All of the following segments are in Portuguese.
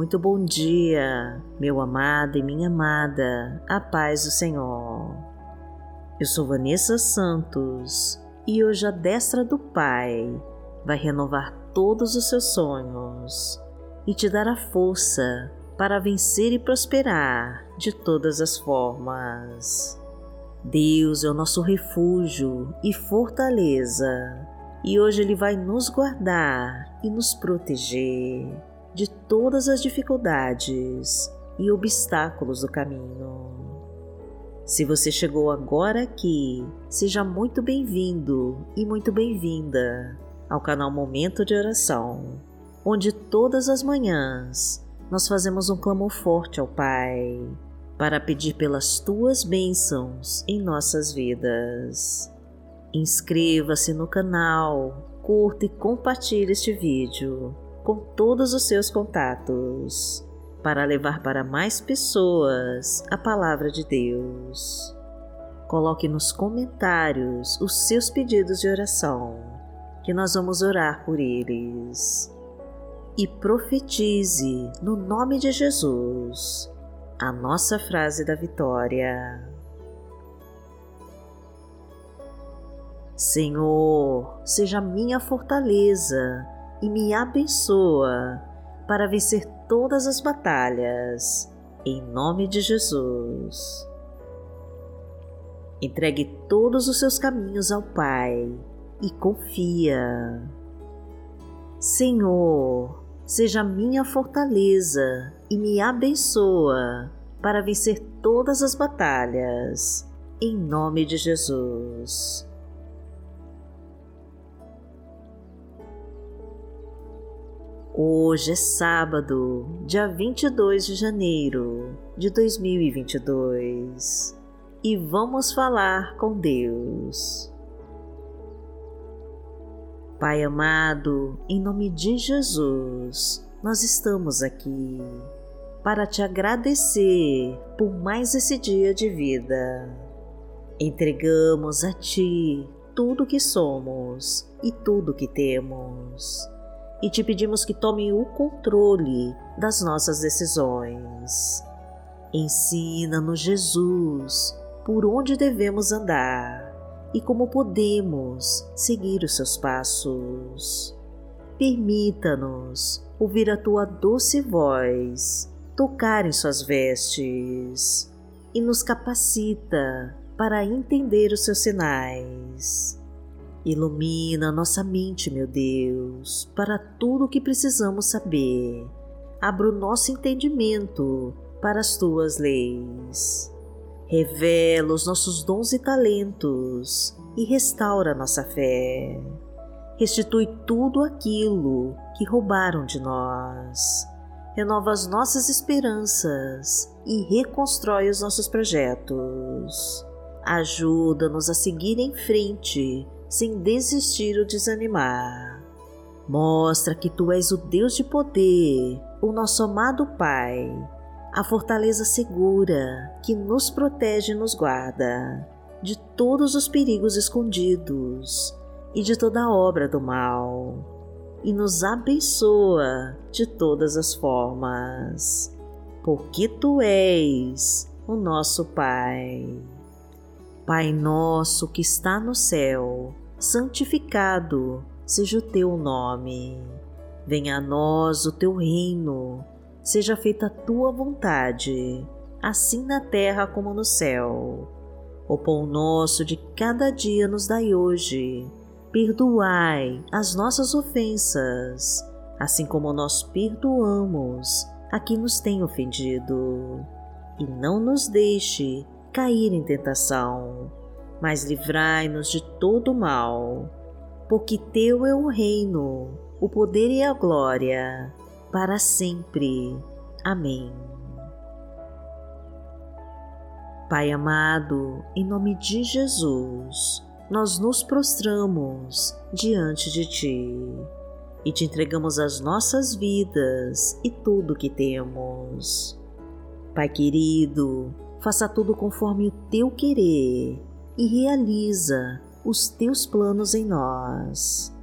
muito bom dia, meu amado e minha amada, a paz do Senhor. Eu sou Vanessa Santos e hoje a destra do Pai vai renovar todos os seus sonhos e te dar a força para vencer e prosperar de todas as formas. Deus é o nosso refúgio e fortaleza, e hoje Ele vai nos guardar e nos proteger de todas as dificuldades e obstáculos do caminho. Se você chegou agora aqui, seja muito bem-vindo e muito bem-vinda ao canal Momento de Oração, onde todas as manhãs nós fazemos um clamor forte ao Pai para pedir pelas tuas bênçãos em nossas vidas. Inscreva-se no canal, curta e compartilhe este vídeo com todos os seus contatos para levar para mais pessoas a palavra de Deus. Coloque nos comentários os seus pedidos de oração, que nós vamos orar por eles. E profetize no nome de Jesus a nossa frase da vitória. Senhor, seja minha fortaleza e me abençoa para vencer todas as batalhas, em nome de Jesus. Entregue todos os seus caminhos ao Pai e confia. Senhor, seja minha fortaleza e me abençoa para vencer todas as batalhas, em nome de Jesus. Hoje é sábado, dia 22 de janeiro de 2022 e vamos falar com Deus. Pai amado, em nome de Jesus, nós estamos aqui para te agradecer por mais esse dia de vida. Entregamos a Ti tudo que somos e tudo que temos e te pedimos que tome o controle das nossas decisões. Ensina-nos, Jesus, por onde devemos andar e como podemos seguir os seus passos. Permita-nos ouvir a tua doce voz, tocar em suas vestes e nos capacita para entender os seus sinais. Ilumina nossa mente, meu Deus, para tudo o que precisamos saber. Abra o nosso entendimento para as tuas leis. Revela os nossos dons e talentos e restaura nossa fé. Restitui tudo aquilo que roubaram de nós. Renova as nossas esperanças e reconstrói os nossos projetos. Ajuda-nos a seguir em frente sem desistir ou desanimar. Mostra que Tu és o Deus de poder, o nosso amado Pai a fortaleza segura que nos protege e nos guarda de todos os perigos escondidos e de toda obra do mal, e nos abençoa de todas as formas, porque Tu és o nosso Pai. Pai nosso que está no céu, santificado seja o Teu nome. Venha a nós o Teu reino seja feita a tua vontade, assim na terra como no céu. O pão nosso de cada dia nos dai hoje. Perdoai as nossas ofensas, assim como nós perdoamos a quem nos tem ofendido. E não nos deixe cair em tentação, mas livrai-nos de todo mal, porque Teu é o reino, o poder e a glória, para sempre. Amém. Pai amado, em nome de Jesus, nós nos prostramos diante de Ti e te entregamos as nossas vidas e tudo que temos. Pai querido, faça tudo conforme o Teu querer e realiza os Teus planos em nós.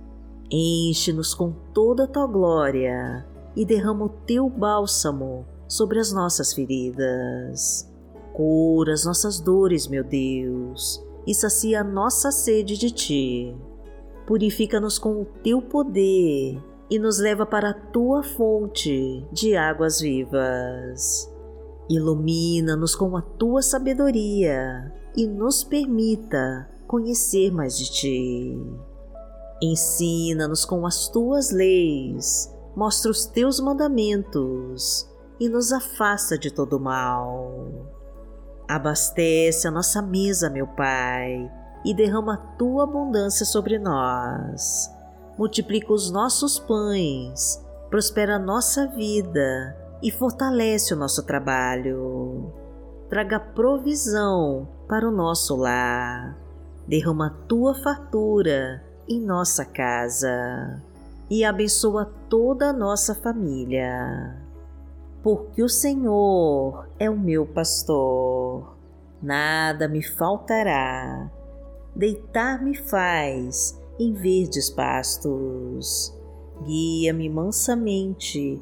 Enche-nos com toda a Tua glória e derrama o teu bálsamo sobre as nossas feridas. Cura as nossas dores, meu Deus, e sacia a nossa sede de ti. Purifica-nos com o teu poder e nos leva para a tua fonte de águas vivas. Ilumina-nos com a tua sabedoria e nos permita conhecer mais de ti. Ensina-nos com as tuas leis, mostra os teus mandamentos e nos afasta de todo mal. Abastece a nossa mesa, meu Pai, e derrama a tua abundância sobre nós. Multiplica os nossos pães, prospera a nossa vida e fortalece o nosso trabalho. Traga provisão para o nosso lar. Derrama tua fartura em nossa casa e abençoa toda a nossa família. Porque o Senhor é o meu pastor, nada me faltará. Deitar-me faz em verdes pastos. Guia-me mansamente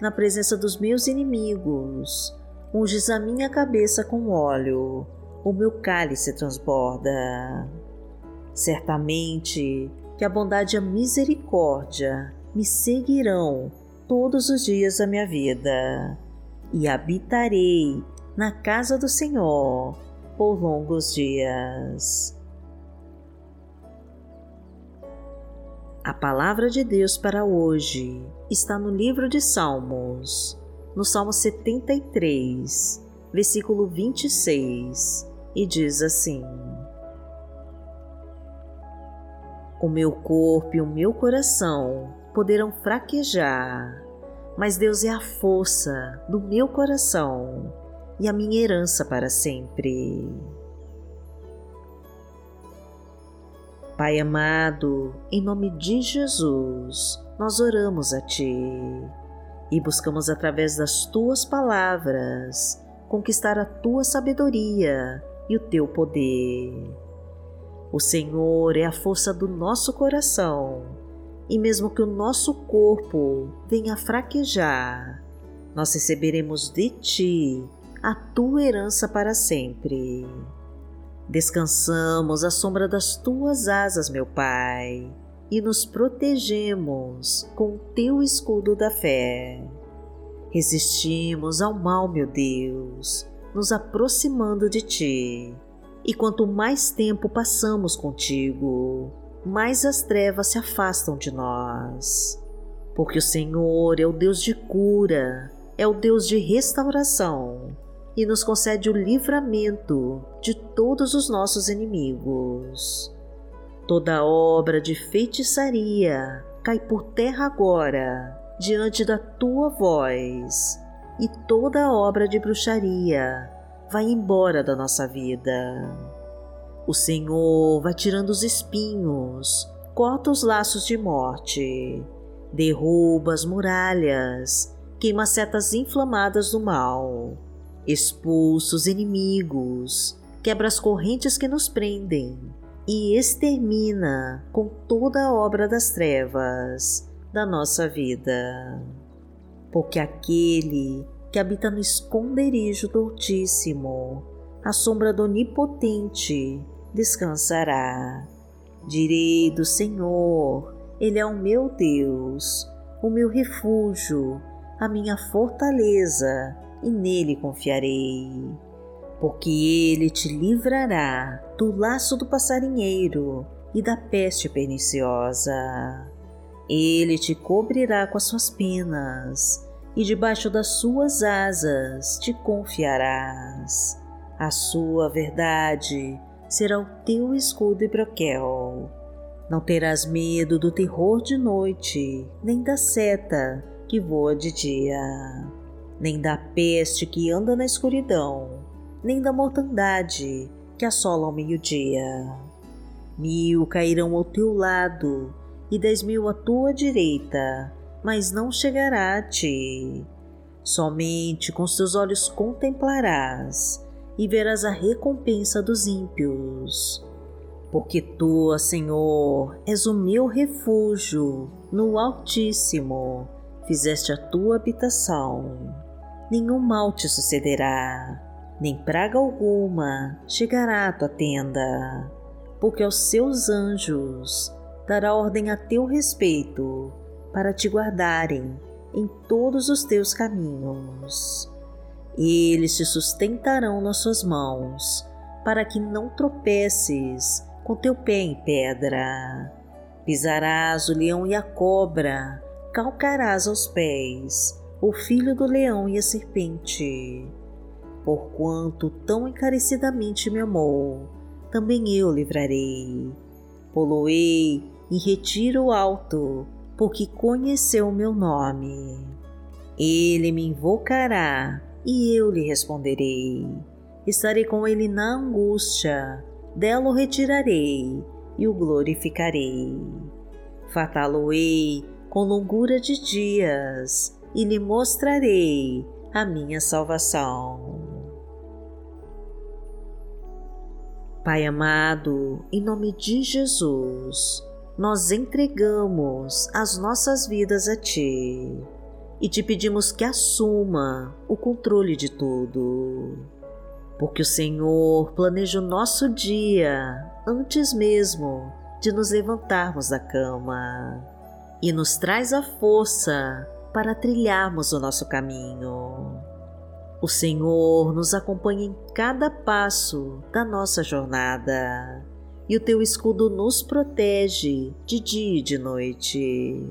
na presença dos meus inimigos. Unges a minha cabeça com óleo, o meu cálice transborda. Certamente que a bondade e a misericórdia me seguirão todos os dias da minha vida e habitarei na casa do Senhor por longos dias. A palavra de Deus para hoje está no livro de Salmos, no Salmo 73, versículo 26, e diz assim: O meu corpo e o meu coração poderão fraquejar, mas Deus é a força do meu coração e a minha herança para sempre. Pai amado, em nome de Jesus, nós oramos a Ti e buscamos através das Tuas palavras conquistar a Tua sabedoria e o Teu poder. O Senhor é a força do nosso coração e mesmo que o nosso corpo venha a fraquejar, nós receberemos de Ti a Tua herança para sempre. Descansamos à sombra das Tuas asas, meu Pai, e nos protegemos com o Teu escudo da fé. Resistimos ao mal, meu Deus, nos aproximando de Ti e quanto mais tempo passamos contigo, mais as trevas se afastam de nós. Porque o Senhor é o Deus de cura, é o Deus de restauração e nos concede o livramento de todos os nossos inimigos. Toda obra de feitiçaria cai por terra agora, diante da tua voz, e toda obra de bruxaria vai embora da nossa vida. O Senhor vai tirando os espinhos, corta os laços de morte, derruba as muralhas, queima setas inflamadas do mal, expulsa os inimigos, quebra as correntes que nos prendem e extermina com toda a obra das trevas da nossa vida. Porque aquele que habita no esconderijo do Altíssimo, à sombra do Onipotente, descansará. Direi do Senhor, Ele é o meu Deus, o meu refúgio, a minha fortaleza, e nele confiarei. Porque Ele te livrará do laço do passarinheiro e da peste perniciosa. Ele te cobrirá com as suas penas e debaixo das suas asas te confiarás. A sua verdade será o teu escudo e broquel. Não terás medo do terror de noite, nem da seta que voa de dia, nem da peste que anda na escuridão, nem da mortandade que assola ao meio-dia. Mil cairão ao teu lado e dez mil à tua direita, mas não chegará a ti. Somente com os teus olhos contemplarás e verás a recompensa dos ímpios. Porque tu, Senhor, és o meu refúgio, no Altíssimo fizeste a tua habitação. Nenhum mal te sucederá, nem praga alguma chegará à tua tenda, porque aos seus anjos dará ordem a teu respeito para te guardarem em todos os teus caminhos. Eles te sustentarão nas suas mãos, para que não tropeces com teu pé em pedra. Pisarás o leão e a cobra, calcarás aos pés o filho do leão e a serpente. Porquanto tão encarecidamente me amou, também eu livrarei. Poloei em retiro alto, porque conheceu meu nome. Ele me invocará e eu lhe responderei. Estarei com ele na angústia, dela o retirarei e o glorificarei. Fatá-lo-ei com longura de dias e lhe mostrarei a minha salvação. Pai amado, em nome de Jesus, nós entregamos as nossas vidas a Ti e te pedimos que assuma o controle de tudo. Porque o Senhor planeja o nosso dia antes mesmo de nos levantarmos da cama e nos traz a força para trilharmos o nosso caminho. O Senhor nos acompanha em cada passo da nossa jornada e o teu escudo nos protege de dia e de noite.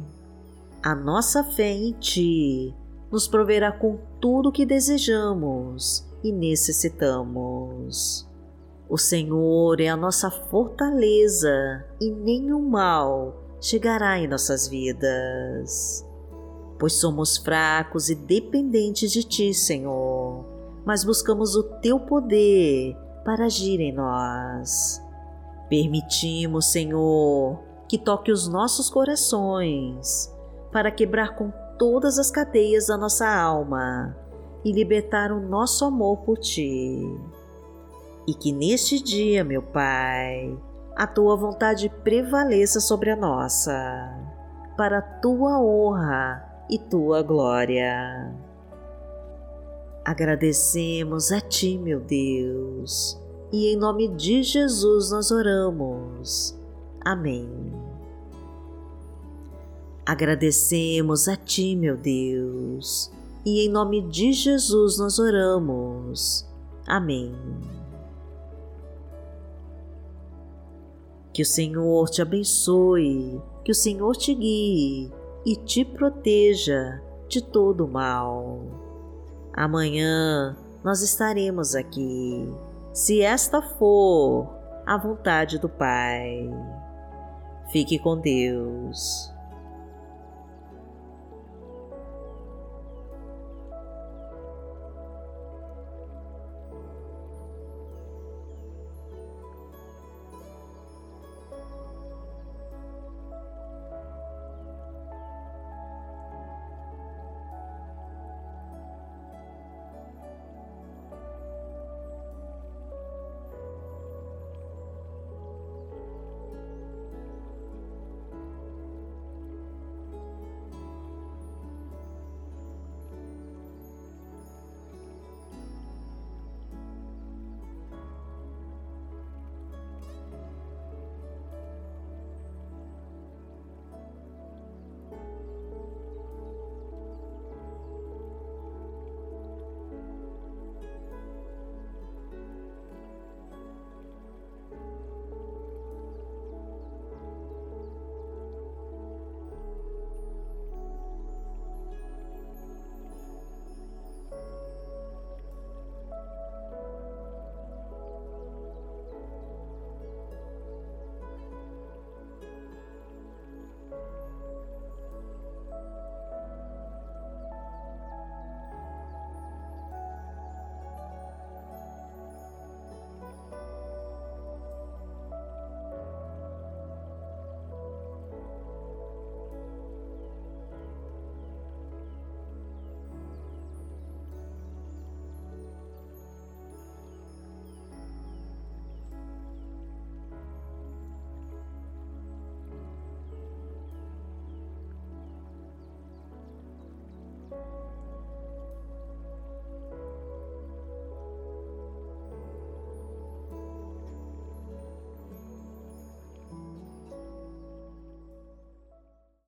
A nossa fé em Ti nos proverá com tudo o que desejamos e necessitamos. O Senhor é a nossa fortaleza e nenhum mal chegará em nossas vidas. Pois somos fracos e dependentes de Ti, Senhor, mas buscamos o Teu poder para agir em nós. Permitimos, Senhor, que toque os nossos corações para quebrar com todas as cadeias da nossa alma e libertar o nosso amor por Ti. E que neste dia, meu Pai, a Tua vontade prevaleça sobre a nossa, para a Tua honra e Tua glória. Agradecemos a Ti, meu Deus, e em nome de Jesus nós oramos. Amém. Agradecemos a Ti, meu Deus, e em nome de Jesus nós oramos. Amém. Que o Senhor te abençoe, que o Senhor te guie e te proteja de todo o mal. Amanhã nós estaremos aqui, se esta for a vontade do Pai. Fique com Deus.